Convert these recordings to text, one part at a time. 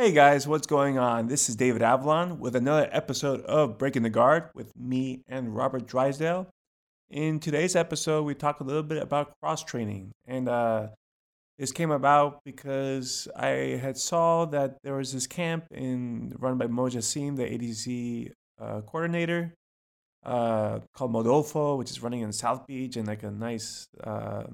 Hey guys, what's going on? This is David Avellan with another episode of Breaking the Guard with me and Robert Drysdale. In today's episode, we talk a little bit about cross training, and uh, this came about because I had saw that there was this camp in run by Mo Jassim, the ADC uh, coordinator, uh, called Modolfo, which is running in South Beach in like a nice uh,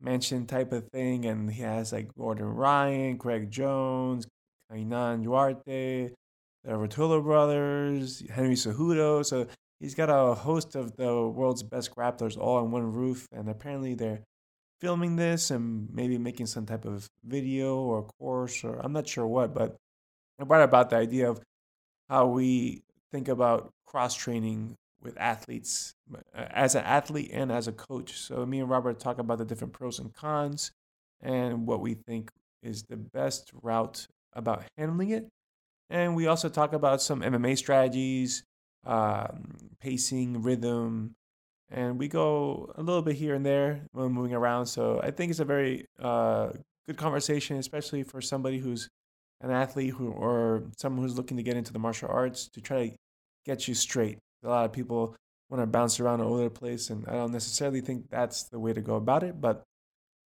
mansion type of thing, and he has like Gordon Ryan, Craig Jones, Kaynan Duarte, the Ruotolo brothers, Henry Cejudo. So he's got a host of the world's best grapplers all on one roof, and apparently they're filming this and maybe making some type of video or course or I'm not sure what, but I brought about the idea of how we think about cross training with athletes uh, as an athlete and as a coach. So me and Robert talk about the different pros and cons and what we think is the best route about handling it. And we also talk about some MMA strategies, um, pacing, rhythm, and we go a little bit here and there when moving around. So I think it's a very uh, good conversation, especially for somebody who's an athlete who or someone who's looking to get into the martial arts to try to get you straight. A lot of people want to bounce around all over the place, and I don't necessarily think that's the way to go about it, but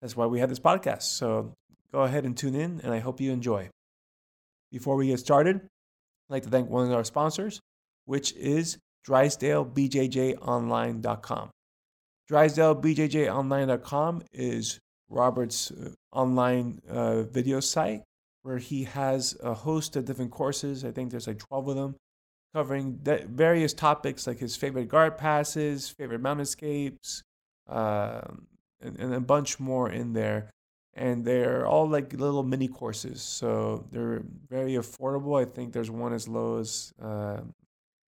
that's why we have this podcast. So go ahead and tune in, and I hope you enjoy. Before we get started, I'd like to thank one of our sponsors, which is DrysdaleBJJOnline.com. DrysdaleBJJOnline.com is Robert's uh, online uh, video site where he has a host of different courses. I think there's like 12 of them covering various topics like his favorite guard passes, favorite mount escapes, uh, and, and a bunch more in there. And they're all like little mini courses, so they're very affordable. I think there's one as low as uh,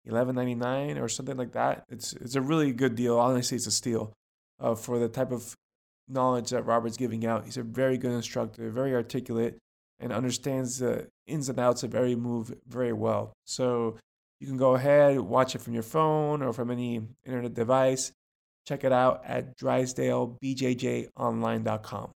eleven ninety nine or something like that. It's it's a really good deal. Honestly, it's a steal uh, for the type of knowledge that Robert's giving out. He's a very good instructor, very articulate, and understands the ins and outs of every move very well. So you can go ahead, watch it from your phone or from any internet device. Check it out at drysdalebjjonline.com.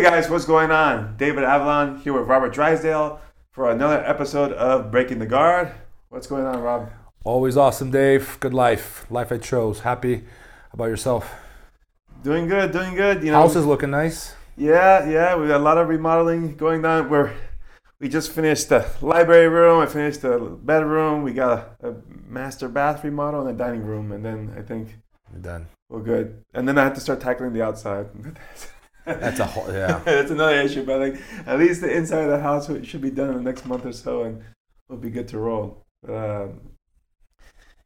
Hey guys, what's going on? David Avellan here with Robert Drysdale for another episode of Breaking the Guard. What's going on, Rob? Always awesome, Dave. Good life. Life I chose. Happy. About yourself? Doing good, doing good. You know, house is looking nice. Yeah, yeah. We got a lot of remodeling going on. We're we just finished the library room. I finished the bedroom. We got a, a master bath remodel and a dining room, and then I think we're done. We're good. And then I have to start tackling the outside. That's a whole yeah. That's another issue, but like at least the inside of the house should be done in the next month or so, and we'll be good to roll. But, um,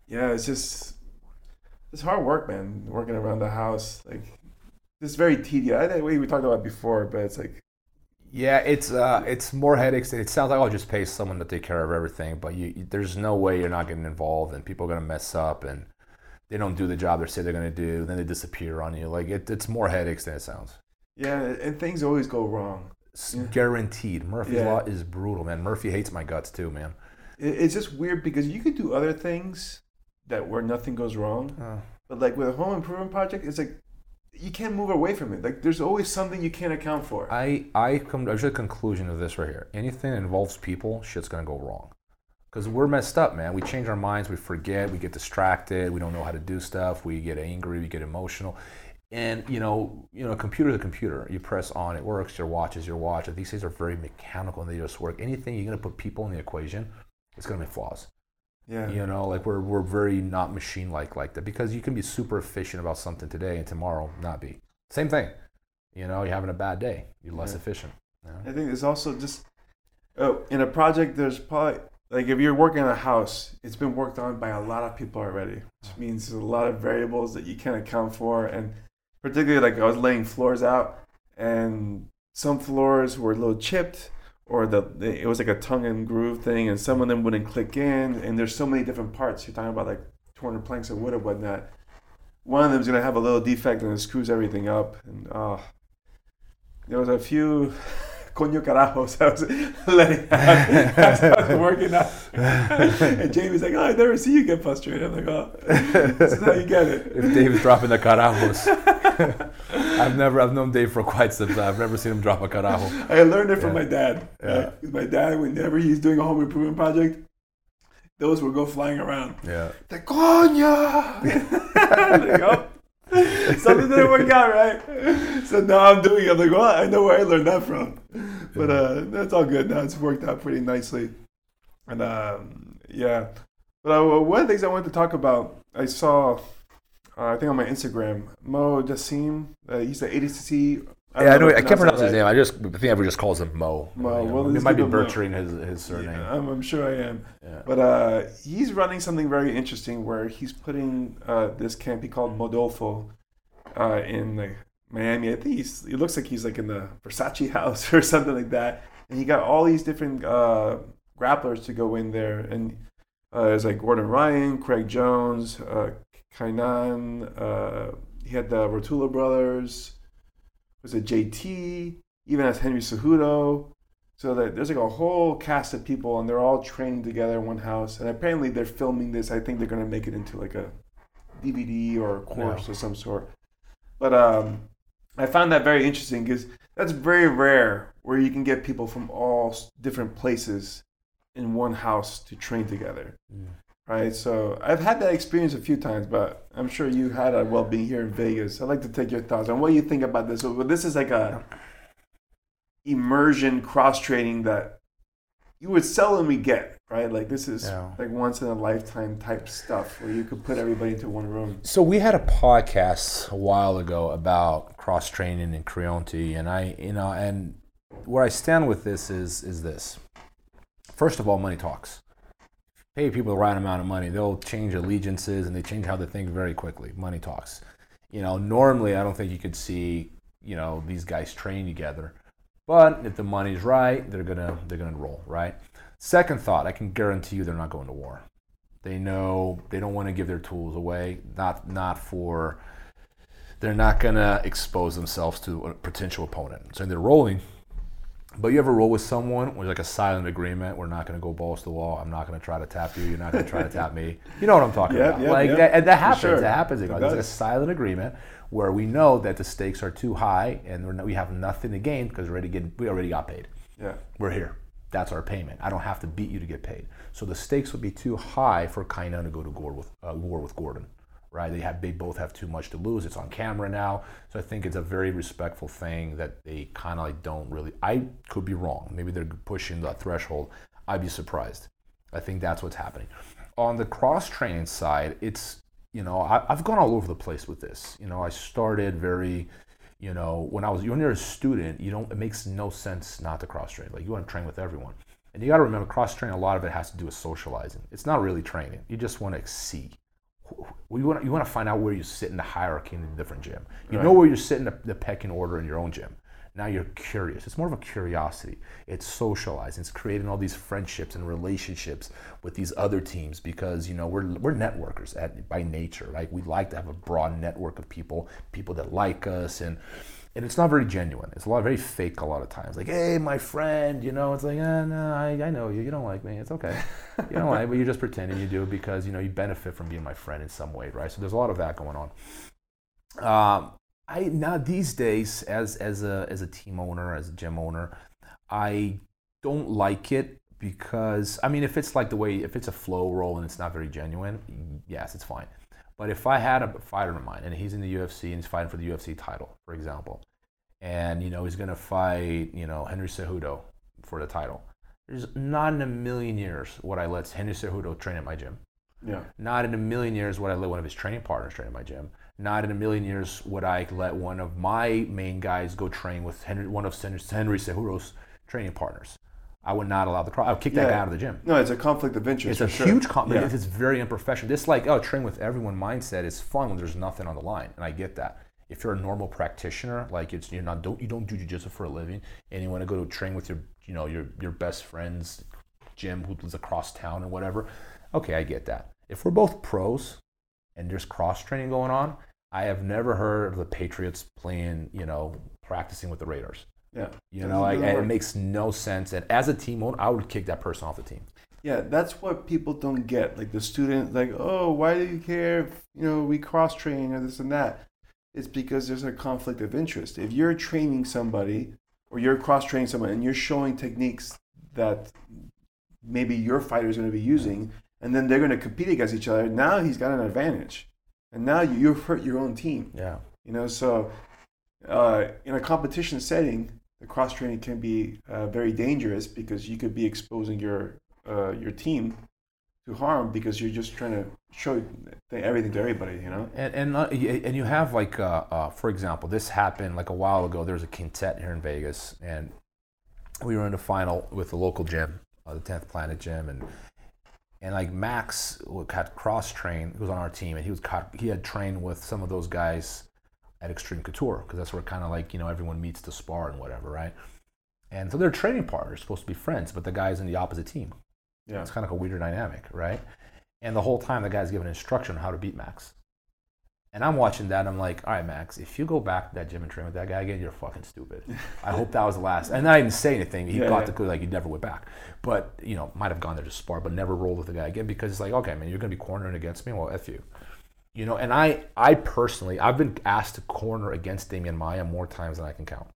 yeah, it's just it's hard work, man. Working around the house, like it's very tedious. I think we talked about before, but it's like yeah, it's uh, it's more headaches. It sounds like I'll just pay someone to take care of everything, but you, you, there's no way you're not getting involved, and people are gonna mess up, and they don't do the job they say they're gonna do, then they disappear on you. Like it, it's more headaches than it sounds. Yeah, and things always go wrong. It's. Guaranteed. Murphy's yeah. law is brutal, man. Murphy hates my guts too, man. It's just weird because you could do other things that where nothing goes wrong. Oh. But like with a home improvement project, it's like you can't move away from it. Like there's always something you can't account for. I I come to the conclusion of this right here. Anything that involves people, shit's gonna go wrong. Because we're messed up, man. We change our minds, we forget, we get distracted, we don't know how to do stuff, we get angry, we get emotional. And you know, you know, a computer's a computer. You press on, it works. Your watch is your watch. These things are very mechanical and they just work. Anything you're gonna put people in the equation, it's gonna be flaws. Yeah. You know, like we're we're very not machine like like that because you can be super efficient about something today and tomorrow not be. Same thing. You know, you're having a bad day, you're less yeah. efficient. You know? I think it's also just oh, in a project. There's probably like if you're working on a house, it's been worked on by a lot of people already, which means there's a lot of variables that you can't account for. And particularly, like I was laying floors out, and some floors were a little chipped or the, the, it was like a tongue and groove thing, and some of them wouldn't click in. And there's so many different parts. You're talking about like 200 planks of wood or whatnot. One of them's gonna have a little defect and it screws everything up. And uh, there was a few coño carajo. So I was letting out as I was working out. and Jamie's like, oh, I never see you get frustrated. I'm like, oh, this is how you get it. If Dave is dropping the carajos, I've never, I've known Dave for quite some time. I've never seen him drop a carajo. I learned it from Yeah. my dad. Yeah. My dad, whenever he's doing a home improvement project, those will go flying around. Yeah. Coño! like, oh, something didn't work out right. So now I'm doing it. I'm like, well, I know where I learned that from. But uh, that's all good. Now it's worked out pretty nicely. And um, yeah. But uh, one of the things I wanted to talk about, I saw, uh, I think on my Instagram, Mo Jassim, uh, he's the ADCC. Yeah, I know. I can't pronounce his name. I just I think everyone just calls him Mo. Mo. You know, Well, it might be butchering his his surname. Yeah, I'm, I'm sure I am. Yeah. But uh, he's running something very interesting where he's putting uh, this camp he called Modolfo uh, in like Miami. I think he's. It looks like he's like in the Versace house or something like that. And he got all these different uh, grapplers to go in there, and uh, there's like Gordon Ryan, Craig Jones, uh, Kaynan. Uh, he had the Ruotolo brothers. Was it JT? Even as Henry Cejudo. So that there's like a whole cast of people, and they're all training together in one house. And apparently, they're filming this. I think they're gonna make it into like a DVD or a course of some sort. But um, I found that very interesting because that's very rare where you can get people from all different places in one house to train together, Mm. Right? So I've had that experience a few times, but I'm sure you had it well being here in Vegas. I'd like to take your thoughts on what you think about this. So this is like a immersion cross training that you would seldomly get, right? Like this is Yeah. like once in a lifetime type stuff where you could put everybody into one room. So we had a podcast a while ago about cross training and Creonte, and I, you know, and where I stand with this is is this. First of all, money talks. Pay people the right amount of money, they'll change allegiances and they change how they think very quickly. Money talks. You know, normally I don't think you could see, you know, these guys train together. But if the money's right, they're gonna they're gonna roll, right? Second thought, I can guarantee you they're not going to war. They know they don't want to give their tools away. Not not for. They're not gonna expose themselves to a potential opponent. So they're rolling. But you ever roll with someone with like a silent agreement? We're not gonna go balls to the wall. I'm not gonna try to tap you. You're not gonna try to tap me. You know what I'm talking Yep, about? yep, like yep, that, and that happens. sure. That happens. It There's like a silent agreement where we know that the stakes are too high and we're not, we have nothing to gain because we already getting, we already got paid Yeah. we're here. That's our payment. I don't have to beat you to get paid. So the stakes would be too high for Kaynan to go to war with, uh, war with Gordon, right? They have they both have too much to lose. It's on camera now, so I think it's a very respectful thing that they kind of like don't really. I could be wrong. Maybe they're pushing the threshold. I'd be surprised. I think that's what's happening. On the cross training side, it's you know I, I've gone all over the place with this. You know, I started very you know, when I was when you're a student, you don't it makes no sense not to cross train. Like you want to train with everyone. And you got to remember cross training a lot of it has to do with socializing. It's not really training. You just want to see. You want, you want to find out where you sit in the hierarchy in a different gym. You know where you sit in the, the pecking order in your own gym. Now you're curious. It's more of a curiosity. It's socializing. It's creating all these friendships and relationships with these other teams because you know we're we're networkers at by nature. Like we like to have a broad network of people, people that like us, and and it's not very genuine. It's a lot very fake a lot of times. Like, hey, my friend, you know, it's like, eh, no, I, I know you. You don't like me. It's okay. You don't like, but you're just pretending you do because you know you benefit from being my friend in some way, right? So there's a lot of that going on. Um, I now these days as as a as a team owner, as a gym owner, I don't like it because I mean if it's like the way if it's a flow roll and it's not very genuine, yes, it's fine. But if I had a fighter in mind and he's in the UFC and he's fighting for the UFC title, for example, and you know he's gonna fight you know Henry Cejudo for the title, there's not in a million years would I let Henry Cejudo train at my gym. Yeah. Not in a million years would I let one of his training partners train at my gym. Not in a million years would I let one of my main guys go train with Henry, one of Henry Henry Cejudo's training partners. I would not allow the cross. I would kick that Yeah. guy out of the gym. No, it's a conflict of interest. It's a sure. huge conflict. Yeah. It's very unprofessional. This like oh, train with everyone mindset is fun when there's nothing on the line, and I get that. If you're a normal practitioner, like it's you're not don't you don't do jujitsu for a living, and you want to go to train with your you know your your best friend's gym who lives across town and whatever, okay, I get that. If we're both pros and there's cross training going on, I have never heard of the Patriots playing you know practicing with the Raiders. Yeah. You know, like, it makes no sense. And as a team owner, I would kick that person off the team. Yeah, that's what people don't get. Like the student, like, oh, why do you care if you know we cross train or this and that? It's because there's a conflict of interest. If you're training somebody or you're cross training someone and you're showing techniques that maybe your fighter is going to be using, and then they're going to compete against each other, now he's got an advantage, and now you've hurt your own team. Yeah. You know, so uh, in a competition setting, the cross training can be uh, very dangerous because you could be exposing your uh, your team to harm because you're just trying to show everything to everybody, you know. And and uh, and you have like, uh, uh, for example, this happened like a while ago. There was a quintet here in Vegas, and we were in the final with the local gym, uh, the Tenth Planet Gym, and and like Max had cross trained. He was on our team, and he was he had trained with some of those guys at Extreme Couture because that's where kind of like you know everyone meets to spar and whatever, right? And so they're training partners, supposed to be friends, but the guy's in the opposite team. Yeah. It's kind of like a weirder dynamic, right? And the whole time the guy's giving instruction on how to beat Max. And I'm watching that and I'm like, all right, Max, if you go back to that gym and train with that guy again, you're fucking stupid. I hope that was the last. And I didn't say anything. He yeah, got yeah. the clue like he never went back. But, you know, might have gone there to spar, but never rolled with the guy again because it's like, okay, man, you're going to be cornering against me? Well, F you. You know, and I, I personally, I've been asked to corner against Demian Maia more times than I can count.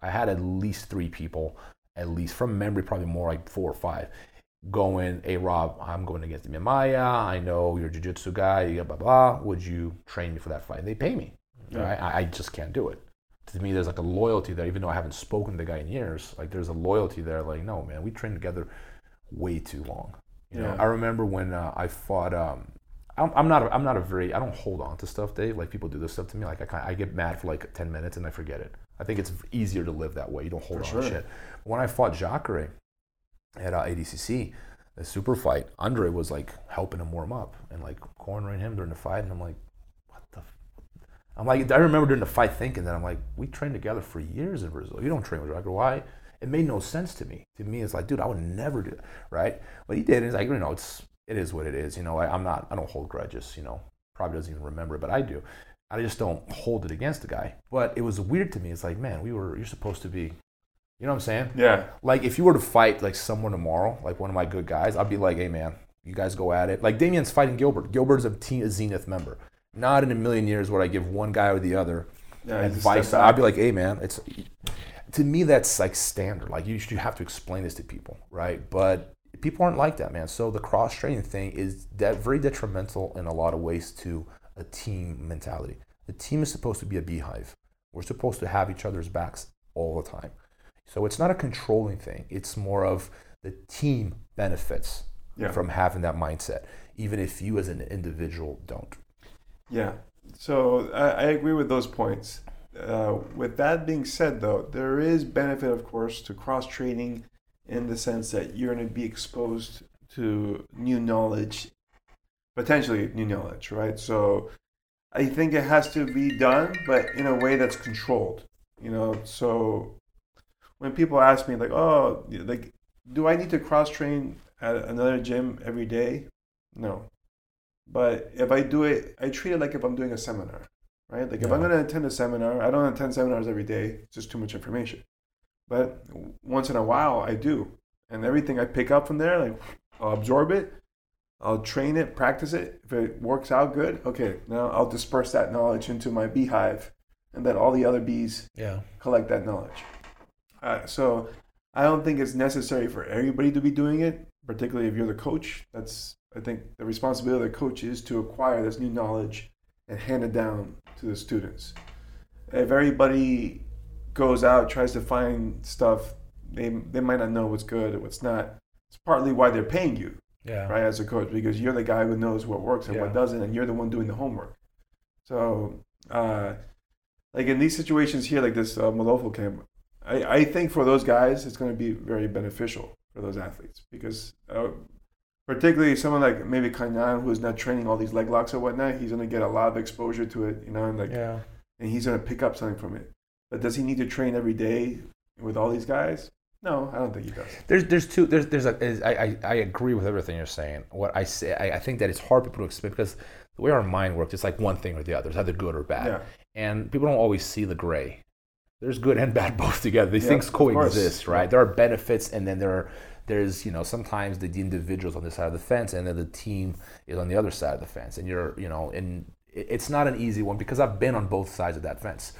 I had at least three people, at least from memory, probably more like four or five going, hey Rob, I'm going against Maia I know you're a jiu-jitsu guy, blah, blah, blah. Would you train me for that fight? And they pay me. Yeah. Right? I, I, just can't do it. To me, there's like a loyalty there, even though I haven't spoken to the guy in years. Like there's a loyalty there. Like, no, man, we trained together way too long. You yeah. know, I remember when uh, I fought. Um, I'm, I'm, not. A, I'm not a very. I don't hold on to stuff, Dave. Like people do this stuff to me. Like I, I get mad for like ten minutes and I forget it. I think it's easier to live that way. You don't hold for on sure. to shit. When I fought Jacare, at uh, ADCC, the super fight, Andre was like helping him warm up and like cornering him during the fight, and I'm like, what the? F-? I'm like, I remember during the fight thinking that I'm like, we trained together for years in Brazil. You don't train with Jacare. Why? It made no sense to me. To me, it's like, dude, I would never do that, right? But he did. And It's like, you know, it's it is what it is. You know, I, I'm not. I don't hold grudges. You know, probably doesn't even remember, but I do. I just don't hold it against the guy. But it was weird to me. It's like, man, we were. You're supposed to be you know what I'm saying? Yeah. Like if you were to fight like someone tomorrow, like one of my good guys, I'd be like, hey man, you guys go at it. Like Damien's fighting Gilbert. Gilbert's a team a Zenith member. Not in a million years would I give one guy or the other yeah, advice. I'd be like, hey man, it's to me that's like standard. Like you you have to explain this to people, right? But people aren't like that, man. So the cross training thing is that very detrimental in a lot of ways to a team mentality. The team is supposed to be a beehive. We're supposed to have each other's backs all the time. So it's not a controlling thing. It's more of the team benefits yeah. from having that mindset, even if you as an individual don't. Yeah. So I, I agree with those points. Uh, with that being said, though, there is benefit, of course, to cross training in the sense that you're going to be exposed to new knowledge, potentially new knowledge, right? So I think it has to be done, but in a way that's controlled. You know, so when people ask me like, oh, like, do I need to cross train at another gym every day? No. But if I do it, I treat it like if I'm doing a seminar, right? Like yeah. if I'm going to attend a seminar, I don't attend seminars every day. It's just too much information. But once in a while, I do, and everything I pick up from there, like I'll absorb it, I'll train it, practice it. If it works out good, okay, now I'll disperse that knowledge into my beehive, and let all the other bees yeah. collect that knowledge. Uh, so I don't think it's necessary for everybody to be doing it, particularly if you're the coach. That's I think the responsibility of the coach is to acquire this new knowledge and hand it down to the students. If everybody goes out tries to find stuff, they they might not know what's good and what's not. It's partly why they're paying you, yeah. right, as a coach, because you're the guy who knows what works and yeah. what doesn't, and you're the one doing the homework. So, uh, like in these situations here, like this uh, Malofo camp, I, I think for those guys, it's going to be very beneficial for those athletes because uh, particularly someone like maybe Kaynan who is not training all these leg locks or whatnot, he's going to get a lot of exposure to it, you know, and like, yeah. and he's going to pick up something from it. But does he need to train every day with all these guys? No, I don't think he does. There's there's two there's there's a I, I, I agree with everything you're saying. What I say I, I think that it's hard for people to explain because the way our mind works, it's like one thing or the other. It's either good or bad. Yeah. And people don't always see the gray there's good and bad both together. These Yeah, things coexist, right? There are benefits, and then there are there's you know sometimes the, the individuals on this side of the fence, and then the team is on the other side of the fence, and you're you know, and it's not an easy one because I've been on both sides of that fence.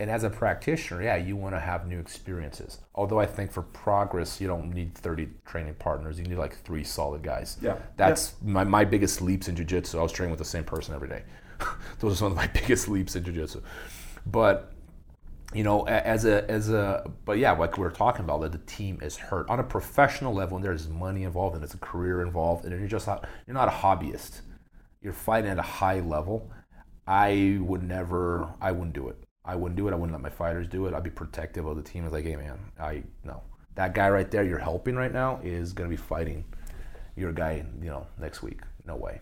And as a practitioner, yeah, you want to have new experiences. Although I think for progress, you don't need 30 training partners. You need like three solid guys. Yeah. That's my, my biggest leaps in jiu-jitsu. I was training with the same person every day. Those are some of my biggest leaps in jiu-jitsu. But you know, as a as a but yeah, like we were talking about, that the team is hurt on a professional level, and there's money involved, and it's a career involved, and you're just not you're not a hobbyist. You're fighting at a high level. I would never, I wouldn't do it. I wouldn't do it. I wouldn't let my fighters do it. I'd be protective of the team. It's like, hey man, I no, that guy right there you're helping right now is gonna be fighting your guy, you know, next week. No way.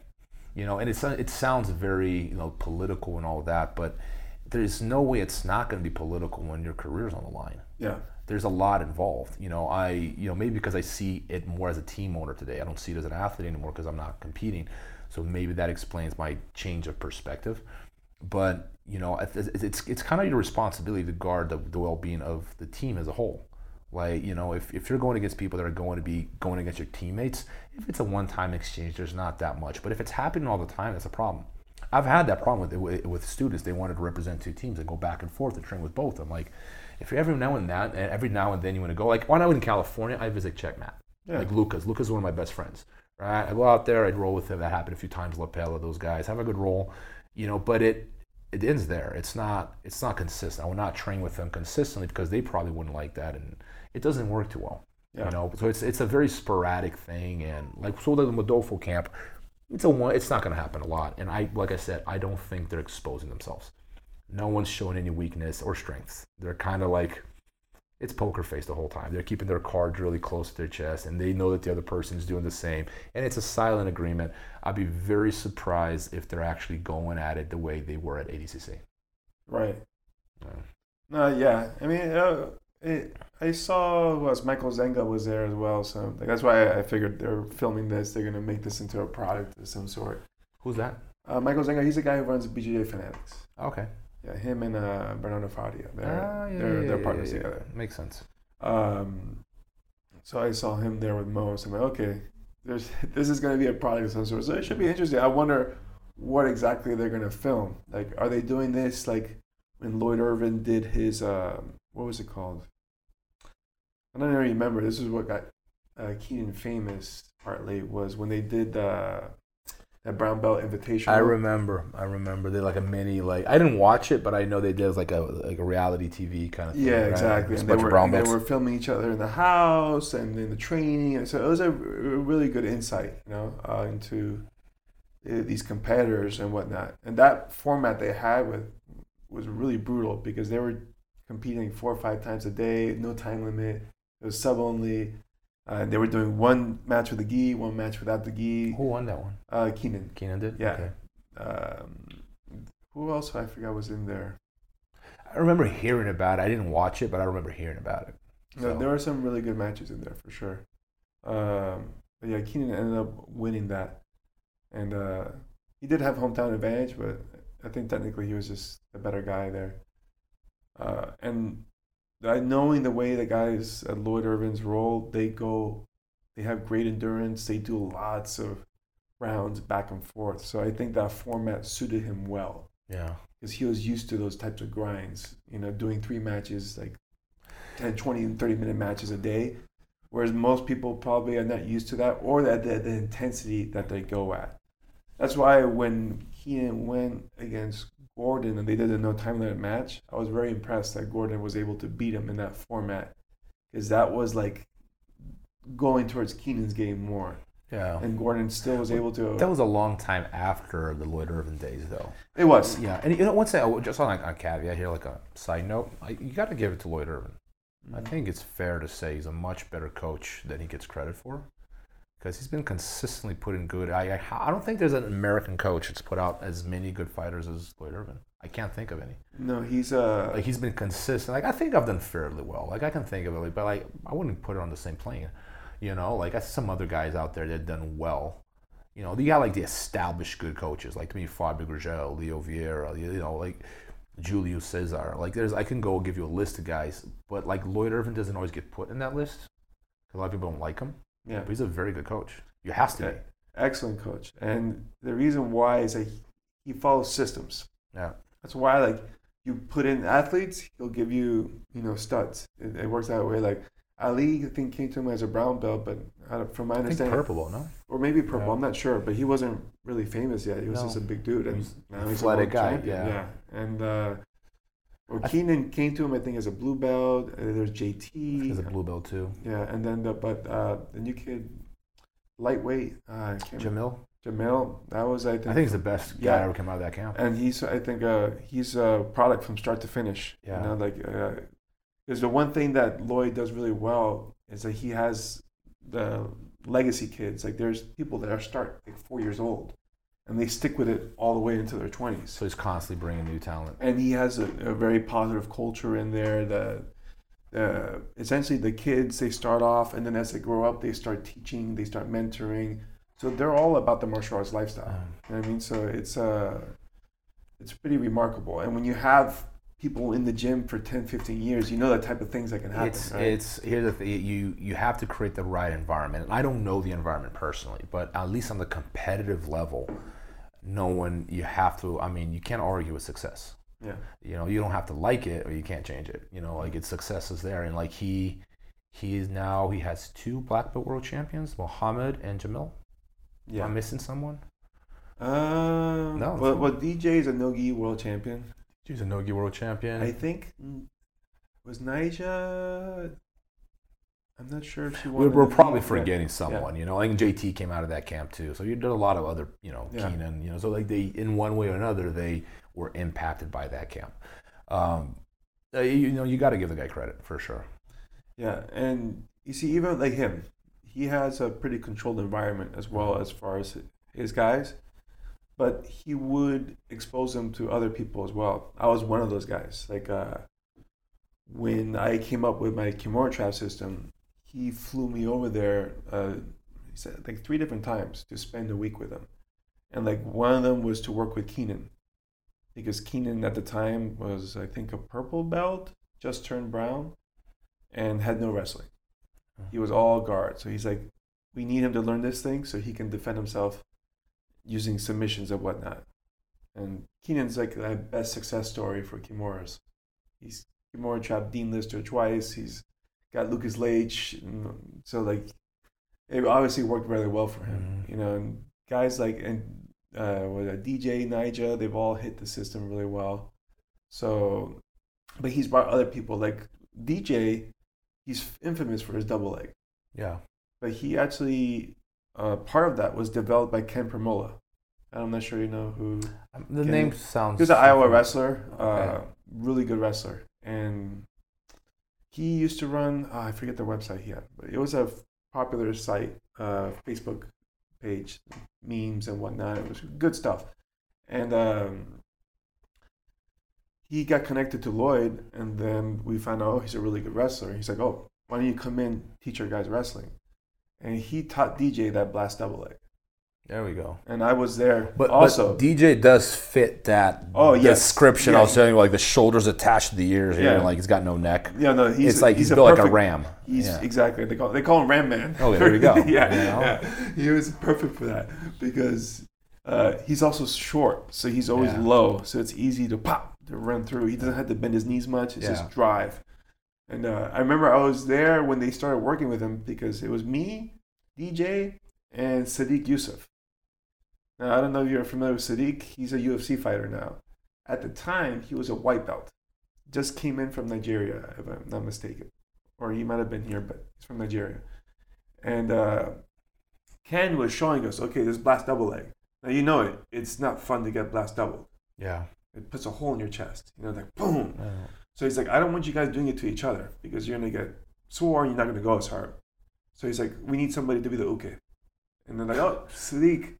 You know, and it's it sounds very you know political and all that, but there's no way it's not going to be political when your career's on the line. Yeah. There's a lot involved. You know, I you know maybe because I see it more as a team owner today. I don't see it as an athlete anymore because I'm not competing. So maybe that explains my change of perspective. But you know, it's it's, it's kind of your responsibility to guard the, the well-being of the team as a whole. Like you know, if, if you're going against people that are going to be going against your teammates, if it's a one-time exchange, there's not that much. But if it's happening all the time, that's a problem. I've had that problem with with, students. They wanted to represent two teams and go back and forth and train with both. I'm like, if you're every now and then, eh, and every now and then you want to go, like when I was in California, I visit Checkmat, Yeah. like Lucas. Lucas is one of my best friends. Right, I go out there, I'd roll with him. That happened a few times. Lapella, those guys have a good roll, you know. But it it ends there. It's not it's not consistent. I would not train with them consistently because they probably wouldn't like that, and it doesn't work too well. Yeah. You know, so it's it's a very sporadic thing, and like so the Modolfo camp, it's a one. It's not going to happen a lot, and I like I said, I don't think they're exposing themselves. No one's showing any weakness or strengths. They're kind of like it's poker face the whole time. They're keeping their cards really close to their chest, and they know that the other person is doing the same. And it's a silent agreement. I'd be very surprised if they're actually going at it the way they were at ADCC. Right. Yeah. No, yeah. I mean, uh, it, I saw was Michael Zenga was there as well, so like, that's why I figured they're filming this. They're gonna make this into a product of some sort. Who's that? Uh, Michael Zenga, he's the guy who runs BJJ Fanatics. Okay. Yeah, him and uh, Bernardo Faria. They're Ah, yeah, they're, yeah, they're yeah, partners together. Makes sense. Um, so I saw him there with Mo. So I'm like, okay, there's this is gonna be a product of some sort. So it should be interesting. I wonder what exactly they're gonna film. Like, are they doing this like when Lloyd Irvin did his um, what was it called? I don't even remember. This is what got uh, Keenan famous partly was when they did uh, that brown belt invitation. I remember. I remember. They like a mini like I didn't watch it, but I know they did like a like a reality TV kind of thing. Yeah, right? exactly. And they were, and they were filming each other in the house and in the training, and so it was a really good insight, you know, uh, into uh, these competitors and whatnot. And that format they had with was really brutal because they were competing four or five times a day, no time limit. It was sub only. Uh, they were doing one match with the gi, one match without the gi. Who won that one? Uh, Keenan. Keenan did. Yeah. Okay. Um, who else I forgot was in there? I remember hearing about it. I didn't watch it, but I remember hearing about it. No, there were some really good matches in there for sure. Um, but yeah, Keenan ended up winning that, and uh, he did have hometown advantage, but I think technically he was just a better guy there. Uh, and I knowing the way the guys at Lloyd Irvin's roll, they go, they have great endurance. They do lots of rounds back and forth. So I think that format suited him well Yeah. because he was used to those types of grinds, you know, doing three matches, like 10, 20, and 30 minute matches a day. Whereas most people probably are not used to that or that the, the intensity that they go at. That's why when Keenan went against Gordon and they did a no time limit match, I was very impressed that Gordon was able to beat him in that format because that was like going towards Keenan's game more. Yeah. And Gordon still was able to. That was a long time after the Lloyd Irvin days, though. it was. Yeah, and you know, one thing, just on a, a caveat here, like a side note, I, you got to give it to Lloyd Irvin. I mm-hmm. think it's fair to say he's a much better coach than he gets credit for, because he's been consistently putting good. I, I I don't think there's an American coach that's put out as many good fighters as Lloyd Irvin. I can't think of any. No, he's uh, Like he's been consistent. Like I think I've done fairly well. Like I can think of it, but like I wouldn't put it on the same plane. You know, like I see some other guys out there that have done well. You know, you got like the established good coaches, like to me, Fabio Gurgel, Leo Vieira. You know, like Julio Cesar. Like there's, I can go give you a list of guys, but like Lloyd Irvin doesn't always get put in that list. A lot of people don't like him, Yeah. but he's a very good coach. You have to Yeah. be. Excellent coach. And the reason why is that he follows systems. Yeah. That's why, like, you put in athletes, he'll give you, you know, studs. It, it works that way. Like, Ali, I think, came to him as a brown belt, but from my understanding, purple, no? or maybe purple, Yeah. I'm not sure, but he wasn't really famous yet. He was No. just a big dude. And He's now he's athletic a guy, champion. yeah. And, uh, or I- Keenan came to him, I think, as a blue belt. Uh, there's JT. He's a blue belt too. Yeah, and then the but uh, the new kid, lightweight, uh, remember. Jamil, That was I think. I think he's the best guy ever come out of that camp. and he's I think uh, he's a product from start to finish. Yeah. You know, like uh, there's the one thing that Lloyd does really well is that he has the legacy kids. Like there's people that are start like four years old, and they stick with it all the way into their twenties. So he's constantly bringing new talent. and he has a, a very positive culture in there. that uh, essentially the kids they start off, and then as they grow up, they start teaching, they start mentoring. So they're all about the martial arts lifestyle. Um, You know what I mean, so it's uh, it's pretty remarkable. And when you have people in the gym for 10, 15 years, you know the type of things that can happen. it's right? it's here's the thing you you have to create the right environment and i don't know the environment personally but at least on the competitive level no one you have to i mean you can't argue with success yeah, you know you don't have to like it or you can't change it you know like its success is there and like he he is now he has two black belt world champions mohammed and jamil am yeah. I'm missing someone Uh, No. Well, well, DJ is a no-gi world champion. he's a nogi world champion I think mm, was Nija. I'm not sure if she won. we're, we're probably Yeah. forgetting someone you know like jt came out of that camp too so you did a lot of other you know Yeah. keenan you know so like they in one way or another they were impacted by that camp um uh, you, you know you got to give the guy credit for sure Yeah, and you see, even like him, he has a pretty controlled environment as well as far as his guys, but he would expose them to other people as well. I was one of those guys. Like uh, when I came up with my Kimura trap system, he flew me over there. Uh, he said like three different times to spend a week with him, and like one of them was to work with Keenan, because Keenan at the time was I think a purple belt, just turned brown, and had no wrestling. He was all guard. So he's like, we need him to learn this thing so he can defend himself using submissions and whatnot. And Keenan's like the best success story for Kimura's. He's Kimura trapped Dean Lister twice. He's got Lucas Leite. and So like, it obviously worked really well for him. Mhm. You know, and guys like and uh, what, uh, DJ Nija, they've all hit the system really well. So, but he's brought other people like DJ. He's infamous for his double leg yeah but he actually uh, part of that was developed by Ken Primola. I'm not sure you know who. Um, the Can- name sounds He was an Iowa wrestler, uh, really good wrestler, and he used to run. oh, I forget the website he had, but it was a popular site, uh, Facebook page, memes and whatnot. It was good stuff, and um, he got connected to Lloyd, and then we found out oh, he's a really good wrestler. He's like, oh, why don't you come in teach our guys wrestling? And he taught DJ that blast double leg, there we go and I was there but also. but DJ does fit that Oh, yes. description I Yeah. was saying like the shoulders attached to the ears here Yeah. and like he's got no neck yeah, no, he's it's like he's, a built like a ram He's yeah. exactly they call they call him Ram Man. Oh, there we go. yeah, You know? yeah, he was perfect for that because uh, he's also short, so he's always Yeah. low, so it's easy to pop to run through. He doesn't have to bend his knees much; it's just drive. And uh, I remember I was there when they started working with him because it was me, DJ, and Sodiq Yusuff. Now I don't know if you're familiar with Sodiq. He's a UFC fighter now. At the time, he was a white belt. Just came in from Nigeria, if I'm not mistaken or he might have been here, but he's from Nigeria. And uh, Ken was showing us, okay, this blast double leg. Now you know it. It's not fun to get blast double. yeah It puts a hole in your chest. You know, like boom. Yeah. So he's like, I don't want you guys doing it to each other because you're gonna get sore and you're not gonna go as hard. So he's like, we need somebody to be the uke. And they're like, oh, Sodiq.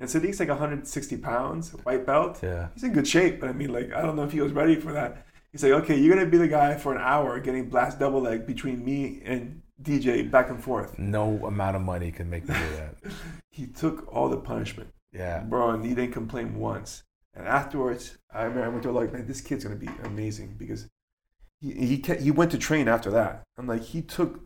And Sodiq's like 160 pounds, white belt yeah he's in good shape, but I mean, like, I don't know if he was ready for that. He's like, okay, you're gonna be the guy for an hour getting blast double leg between me and DJ back and forth. no amount of money can make me do that He took all the punishment, yeah bro, and he didn't complain once. And afterwards, I remember I went to like, man, this kid's gonna be amazing because he he ca- he went to train after that. I'm like, he took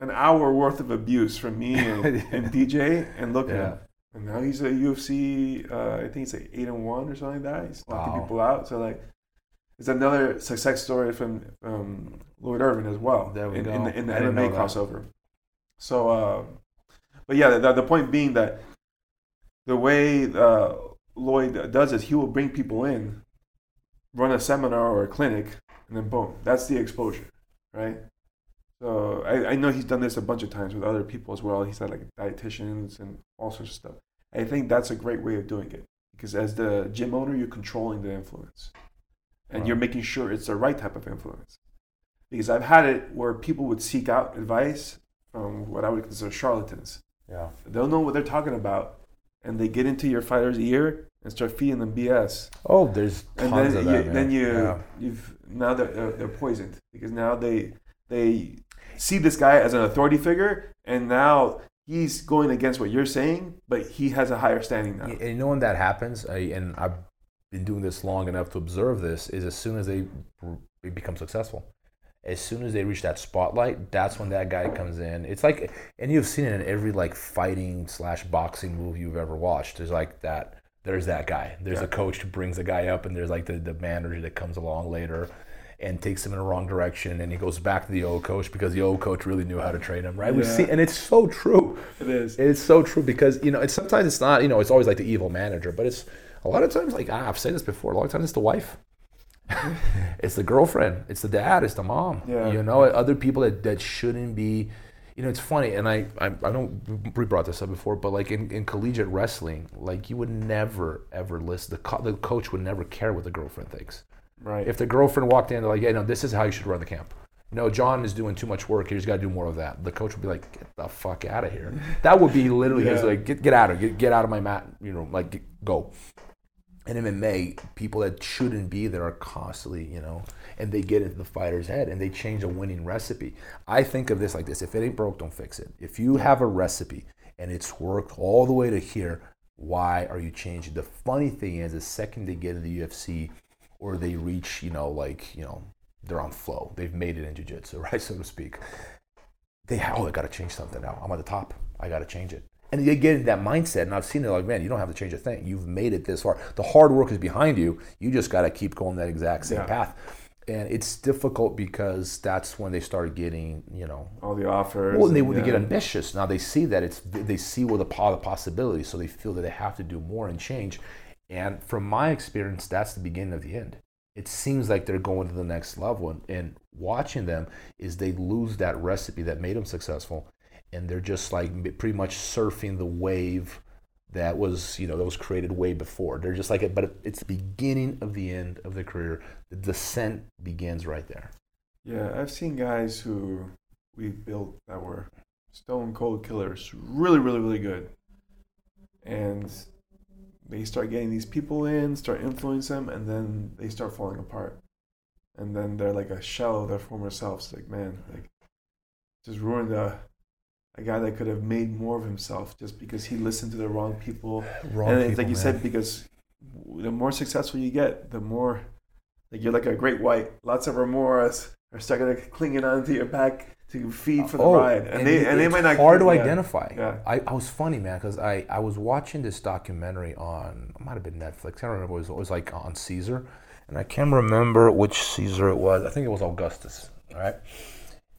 an hour worth of abuse from me and, and DJ, and look at him. And now he's a UFC. Uh, I think he's like eight and one or something like that. He's knocking Wow. people out. So like, it's another success story from um, Lloyd Irvin as well. There we in, go. in the, in the MMA crossover. So, uh, but yeah, the, the point being that the way uh, Lloyd does is he will bring people in, run a seminar or a clinic, and then boom, that's the exposure, right? So I, I know he's done this a bunch of times with other people as well. He's had like dietitians and all sorts of stuff. I think that's a great way of doing it because as the gym owner, you're controlling the influence, and you're making sure it's the right type of influence. Because I've had it where people would seek out advice from what I would consider charlatans. Yeah. They don't know what they're talking about, and they get into your fighter's ear and start feeding them BS. Oh, there's And tons then of You, man. Then you, yeah. you've now they're, they're they're poisoned because now they they see this guy as an authority figure, and now he's going against what you're saying, but he has a higher standing now. And you know when that happens, I, and I've been doing this long enough to observe this, is as soon as they, they become successful, as soon as they reach that spotlight, that's when that guy comes in. It's like, and you've seen it in every like fighting slash boxing movie you've ever watched. There's like that. There's that guy. There's Yeah. a coach who brings the guy up, and there's like the, the manager that comes along later and takes him in the wrong direction, and he goes back to the old coach because the old coach really knew how to train him, right? We see, and it's so true. It is. It's so true because you know it's sometimes it's not you know it's always like the evil manager, but it's a lot of times like ah, I've said this before. A lot of times it's the wife, it's the girlfriend, it's the dad, it's the mom. Yeah. You know, other people that, that shouldn't be. You know, it's funny, and I I, I know we brought this up before, but like in, in collegiate wrestling, like you would never ever list The co- the coach would never care what the girlfriend thinks. Right. If the girlfriend walked in, they're like, "Yeah, no, this is how you should run the camp." No, John is doing too much work. He's got to do more of that. The coach would be like, "Get the fuck out of here." That would be literally his like, "Get get out of get, get out of my mat." You know, like get, go. In MMA, people that shouldn't be there are constantly, you know, and they get into the fighter's head and they change a winning recipe. I think of this like this: if it ain't broke, don't fix it. If you have a recipe and it's worked all the way to here, why are you changing? The funny thing is, the second they get in the UFC or they reach, you know, like, you know, they're on flow. They've made it in jiu-jitsu, right, so to speak. They have, oh, I got to change something now. I'm at the top. I got to change it. And they get in that mindset, and I've seen it like, man, you don't have to change a thing. You've made it this far. The hard work is behind you. You just got to keep going that exact same Yeah. path. And it's difficult because that's when they start getting, you know, All the offers. well, and they, and, they get ambitious. Now they see that it's they see where the the possibilities, so they feel that they have to do more and change. And from my experience, that's the beginning of the end. It seems like they're going to the next level, and, and watching them is they lose that recipe that made them successful, and they're just like pretty much surfing the wave that was you know that was created way before. They're just like it, but it's the beginning of the end of their career. The descent begins right there. Yeah, I've seen guys who we built that were stone cold killers, really, really, really good. And they start getting these people in, start influencing them, and then they start falling apart. And then they're like a shell of their former selves. Like, man, like, just ruined a, a guy that could have made more of himself just because he listened to the wrong people. Wrong and it's people, like you man. said, because the more successful you get, the more like you're like a great white. Lots of remoras are starting to clinging onto your back to feed for the oh, ride, and, they and they Oh, might not. hard to yeah. identify. Yeah. I, I was funny, man, because I, I was watching this documentary on it might have been Netflix. I don't remember. It was, it was like on Caesar, and I can't remember which Caesar it was. I think it was Augustus. All right,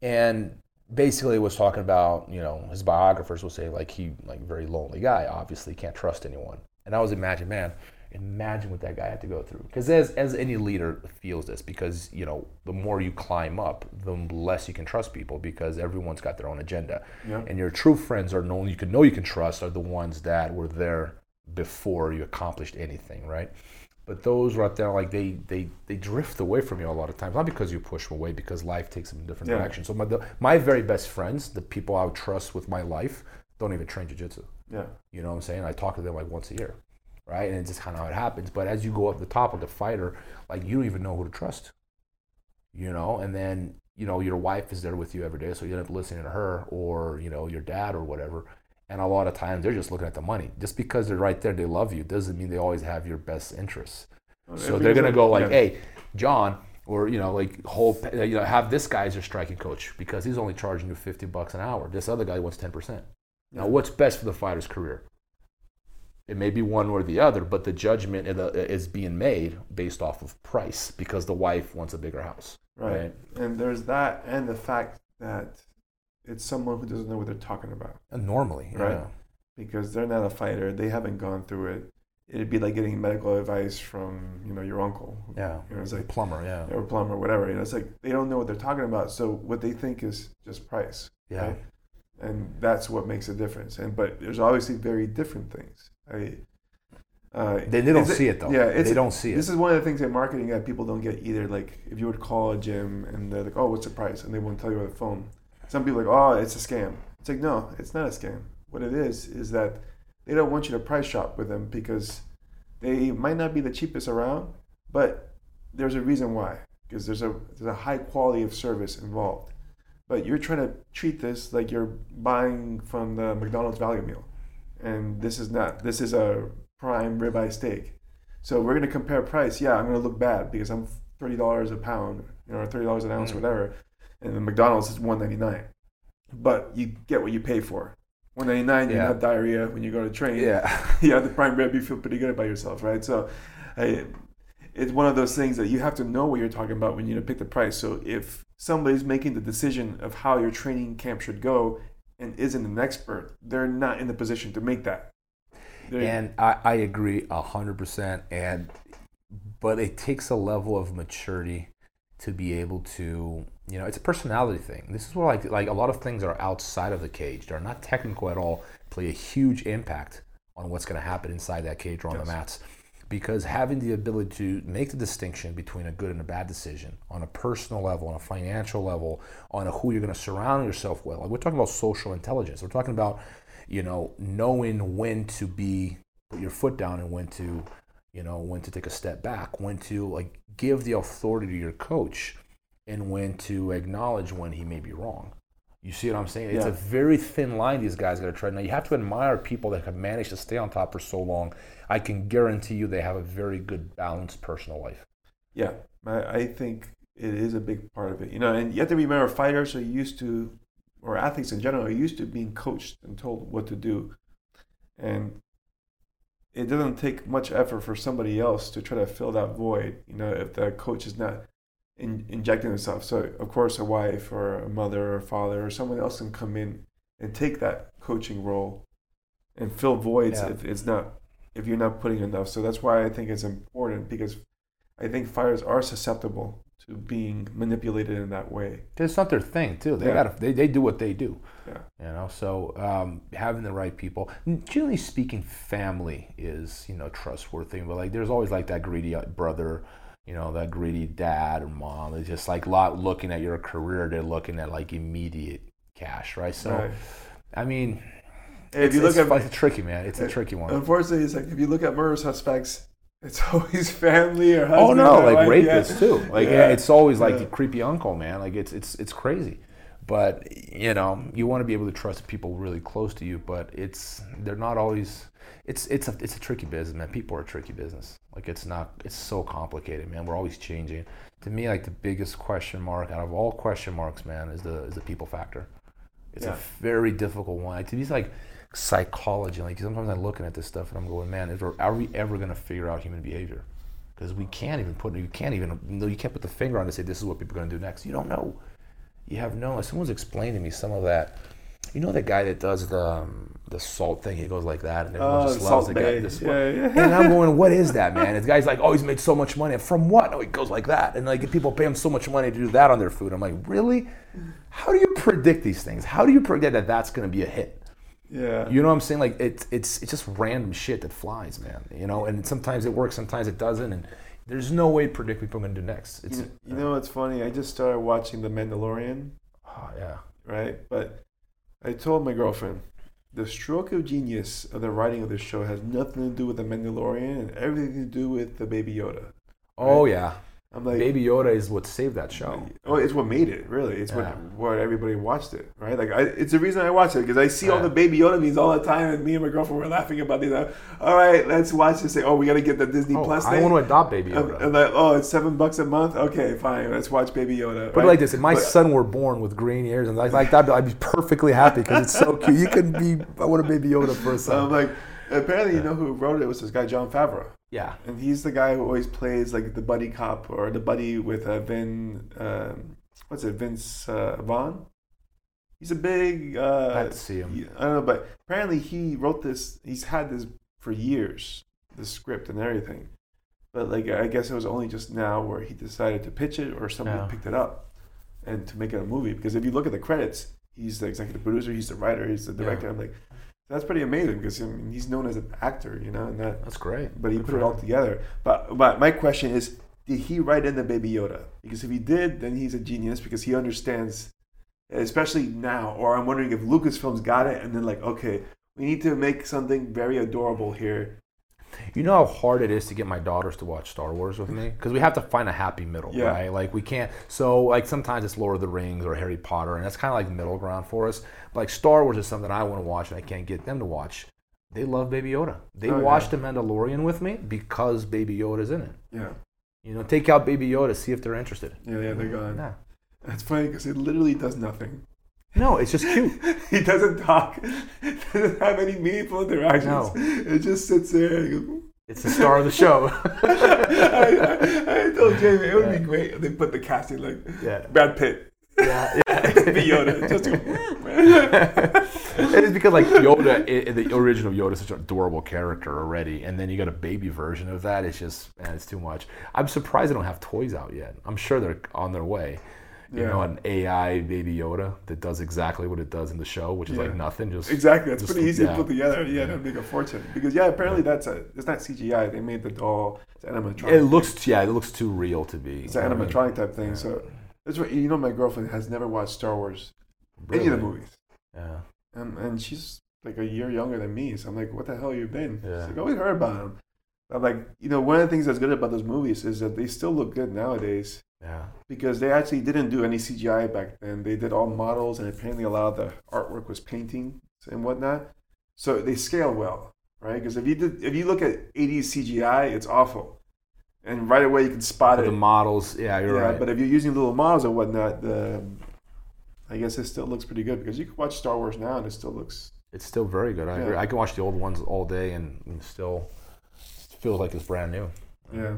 and basically it was talking about you know his biographers will say like he like very lonely guy. Obviously can't trust anyone. And I was imagining, man, imagine what that guy had to go through. Because as as any leader feels this, because you know the more you climb up, the less you can trust people because everyone's got their own agenda. Yeah. And your true friends are known you can know you can trust are the ones that were there before you accomplished anything, right? But those right there, like they they they drift away from you a lot of times, not because you push them away, because life takes them in different Yeah. directions. So my the, my very best friends, the people I would trust with my life, don't even train jujitsu. Yeah. You know what I'm saying? I talk to them like once a year, right? And it's just kind of how it happens. But as you go up the top of the fighter, like you don't even know who to trust. You know, and then you know your wife is there with you every day, so you end up listening to her, or you know your dad or whatever. And a lot of times they're just looking at the money. Just because they're right there, they love you, doesn't mean they always have your best interests. So they're gonna go like, Yeah. "Hey, John," or you know, like whole, you know, have this guy as your striking coach because he's only charging you fifty bucks an hour. This other guy wants ten percent. Now, what's best for the fighter's career? It may be one or the other, but the judgment is- uh, is being made based off of price because the wife wants a bigger house. Right. Right. And there's that, and the fact that it's someone who doesn't know what they're talking about And normally, Right. yeah. because they're not a fighter. They haven't gone through it. It'd be like getting medical advice from you know your uncle. Yeah. You know, it's A like plumber, yeah. or plumber, whatever. You know, it's like they don't know what they're talking about. So what they think is just price. Yeah. right? And that's what makes a difference. And but there's obviously very different things. I. Uh, They, they don't see it though. Yeah, it's, they don't see it. This is one of the things in marketing that people don't get either. Like if you would call a gym and they're like, "Oh, what's the price?" and they won't tell you over the phone. Some people are like, "Oh, it's a scam." It's like, no, it's not a scam. What it is is that they don't want you to price shop with them because they might not be the cheapest around, but there's a reason why. Because there's a there's a high quality of service involved. But you're trying to treat this like you're buying from the McDonald's value meal, and this is not. This is a prime ribeye steak. So we're gonna compare price. Yeah, I'm gonna look bad because I'm thirty dollars a pound, you know, or thirty dollars an ounce, Mm. whatever, and the McDonald's is one ninety nine. But you get what you pay for. One ninety nine, you Yeah. have diarrhea when you go to train. yeah. you have the prime rib, you feel pretty good about yourself, right? So, I, it's one of those things that you have to know what you're talking about when you pick the price. So if somebody's making the decision of how your training camp should go and isn't an expert, they're not in the position to make that. They're- And I, I agree a hundred percent. And but it takes a level of maturity to be able to, you know, it's a personality thing. This is where like like a lot of things are outside of the cage, they're not technical at all, play a huge impact on what's going to happen inside that cage or on Yes. the mats. Because having the ability to make the distinction between a good and a bad decision on a personal level, on a financial level, on who you're going to surround yourself with. Like we're talking about social intelligence. We're talking about, you know, knowing when to be put your foot down and when to, you know, when to take a step back, when to like give the authority to your coach, and when to acknowledge when he may be wrong. You see what I'm saying? It's Yeah. a very thin line these guys got to tread. Now you have to admire people that have managed to stay on top for so long. I can guarantee you they have a very good balanced personal life. Yeah, I, I think it is a big part of it. You know, and you have to remember fighters are used to, or athletes in general, are used to being coached and told what to do. And it doesn't take much effort for somebody else to try to fill that void, you know, if the coach is not in, injecting himself. So, of course, a wife or a mother or a father or someone else can come in and take that coaching role and fill voids Yeah. if it's not if you're not putting enough. So that's why I think it's important because I think fires are susceptible to being manipulated in that way. It's not their thing too. They Yeah. got they, they do what they do. Yeah. You know, so um, having the right people. Generally speaking, family is you know trustworthy, but like there's always like that greedy brother, you know, that greedy dad or mom. It's just like lot looking at your career. They're looking at like immediate cash, right? So, Right. I mean, if it's, you look it's, at, like, it's tricky, man. It's a Uh, tricky one. unfortunately, it's like if you look at murder suspects, it's always family or husband. Oh no, like wife, yeah. too. Like Yeah. it's always like Yeah. the creepy uncle, man. Like it's it's it's crazy. But you know, you want to be able to trust people really close to you, but it's they're not always. It's it's a it's a tricky business, man. People are a tricky business. Like it's not. It's so complicated, man. We're always changing. To me, like the biggest question mark out of all question marks, man, is the is the people factor. It's Yeah. a very difficult one. To me, it's like psychology. Like sometimes I'm looking at this stuff and I'm going, man, is are we ever going to figure out human behavior? Because we can't even put you can't even no, you can't put the finger on it and say this is what people are going to do next. You don't know. You have no. Someone's explained to me some of that. You know that guy that does the um, the salt thing? He goes like that, and everyone Oh, just loves the guy. This Yeah, yeah. And I'm going, what is that, man? This guy's like, oh, he's made so much money. From what? No, he goes like that, and like people pay him so much money to do that on their food. I'm like, really? How do you predict these things? How do you predict that that's going to be a hit? Yeah. You know what I'm saying? Like it's it's it's just random shit that flies, man. You know, and sometimes it works, sometimes it doesn't, and there's no way to predict what people are going to do next. It's you, you know what's funny? I just started watching The Mandalorian, oh, yeah, right? But I told my girlfriend the stroke of genius of the writing of this show has nothing to do with The Mandalorian and everything to do with the Baby Yoda. oh yeah, I'm like, Baby Yoda is what saved that show. Oh, it's what made it. Really, it's Yeah. what what everybody watched it, right? Like, I, it's the reason I watch it because I see all the Baby Yoda memes all the time, and me and my girlfriend were laughing about these. Uh, All right, let's watch this. Say, oh, we got to get the Disney Oh, Plus I thing. want to adopt Baby Yoda. and like, oh, it's seven bucks a month. Okay, fine. Let's watch Baby Yoda. Put it like this: if my But- son were born with green ears and like, like that, I'd be perfectly happy because it's so cute. You can be. I want a Baby Yoda for a So I'm like, apparently, you know who wrote it was this guy Jon Favreau, Yeah. and he's the guy who always plays like the buddy cop or the buddy with uh, Vin. Um, what's it? Vince uh, Vaughn. He's a big. Uh, I had to see him. I don't know, but apparently he wrote this. He's had this for years, the script and everything. But like, I guess it was only just now where he decided to pitch it, or somebody Yeah. picked it up, and to make it a movie. Because if you look at the credits, he's the executive producer, he's the writer, he's the director. I'm like, that's pretty amazing because I mean, he's known as an actor, you know, and that. That's great. But he Good put it all him. together. But but my question is, did he write in the Baby Yoda? Because if he did, then he's a genius because he understands, especially now. Or I'm wondering if Lucasfilms got it and then like, okay, we need to make something very adorable here. You know how hard it is to get my daughters to watch Star Wars with me mm-hmm. because we have to find a happy middle, Yeah. right? Like we can't. So like sometimes it's Lord of the Rings or Harry Potter, and that's kind of like middle ground for us. But like Star Wars is something I want to watch and I can't get them to watch. They love Baby Yoda. They Oh, yeah. watched The Mandalorian with me because Baby Yoda's in it. Yeah, You know, take out Baby Yoda, see if they're interested. yeah, yeah. They're mm-hmm. gone. Nah. That's funny because it literally does nothing. No, it's just cute. he doesn't talk. doesn't have any meaningful interactions. No. It just sits there. And goes, It's the star of the show. I, I, I told Jamie it would be great if they put the casting like yeah, Brad Pitt. yeah, yeah. Yoda. Just it is because like Yoda, i the original Yoda, is such an adorable character already, and then you got a baby version of that. It's just man, it's too much. I'm surprised they don't have toys out yet. I'm sure they're on their way. You Yeah. know, an AI baby Yoda that does exactly what it does in the show, which is Yeah. like nothing. Just exactly. It's pretty easy yeah. to put together. Yeah, to make a fortune. Because yeah, apparently that's a. It's not CGI. They made the doll. It's animatronic. it looks yeah, it looks too real to be. It's an mean, animatronic type thing. yeah. So that's what you know. My girlfriend has never watched Star Wars, any of the movies, Yeah, and and she's like a year younger than me. So I'm like, what the hell you been? Yeah. She's like, oh, always heard about them. I'm like, you know, one of the things that's good about those movies is that they still look good nowadays yeah. because they actually didn't do any CGI back then. They did all models, and apparently a lot of the artwork was painting and whatnot. So they scale well, right? Because if you did, if you look at 80s CGI, it's awful, and right away you can spot But it. the models, yeah, you're yeah, right. but if you're using little models and whatnot, the I guess it still looks pretty good because you can watch Star Wars now and it still looks. It's still very good. I Yeah. agree. I can watch the old ones all day and, and still feels like it's brand new. Yeah.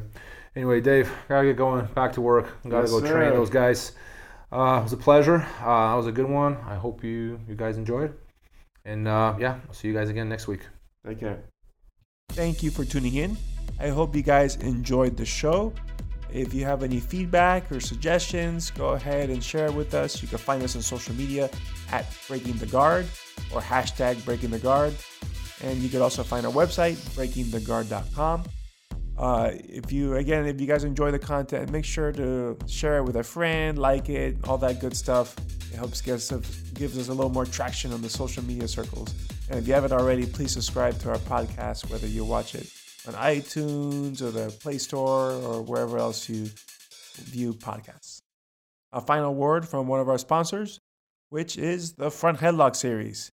Anyway, Dave, gotta get going back to work. Gotta Yes, go train those guys. Uh, it was a pleasure. Uh, that was a good one. I hope you you guys enjoyed. And uh, yeah, I'll see you guys again next week. Take care. Thank you for tuning in. I hope you guys enjoyed the show. If you have any feedback or suggestions, go ahead and share it with us. You can find us on social media at Breaking the Guard or hashtag Breaking the Guard. And you can also find our website, breakingtheguard.com. Uh, if you, again, if you guys enjoy the content, make sure to share it with a friend, like it, all that good stuff. It helps get us, gives us a little more traction on the social media circles. And if you haven't already, please subscribe to our podcast, whether you watch it on iTunes or the Play Store or wherever else you view podcasts. A final word from one of our sponsors, which is the Front Headlock series.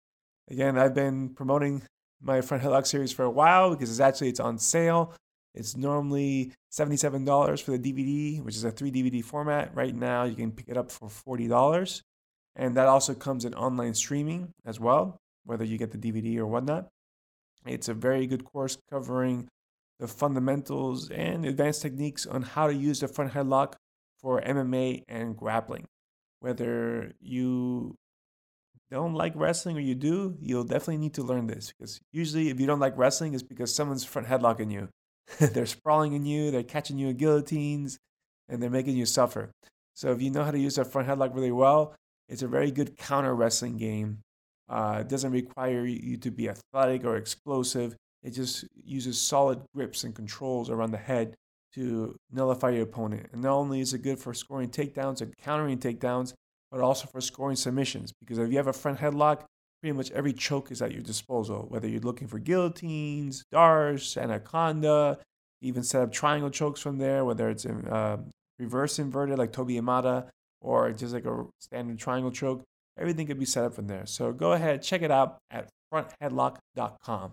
Again, I've been promoting my Front Headlock series for a while because it's actually it's on sale. It's normally $77 for the DVD, which is a 3 DVD format. Right now, you can pick it up for $40. And that also comes in online streaming as well, whether you get the DVD or whatnot. It's a very good course covering the fundamentals and advanced techniques on how to use the front headlock for MMA and grappling. Whether you don't like wrestling or you do, you'll definitely need to learn this because usually, if you don't like wrestling, it's because someone's front headlocking you. they're sprawling in you, they're catching you in guillotines, and they're making you suffer. So, if you know how to use a front headlock really well, it's a very good counter wrestling game. Uh, it doesn't require you to be athletic or explosive. It just uses solid grips and controls around the head to nullify your opponent. And not only is it good for scoring takedowns and countering takedowns, but also for scoring submissions. Because if you have a front headlock, pretty much every choke is at your disposal. Whether you're looking for guillotines, D'Arce, anaconda, even set up triangle chokes from there, whether it's in uh, reverse inverted like Toby Imada, or just like a standard triangle choke. Everything could be set up from there. So go ahead, check it out at frontheadlock.com.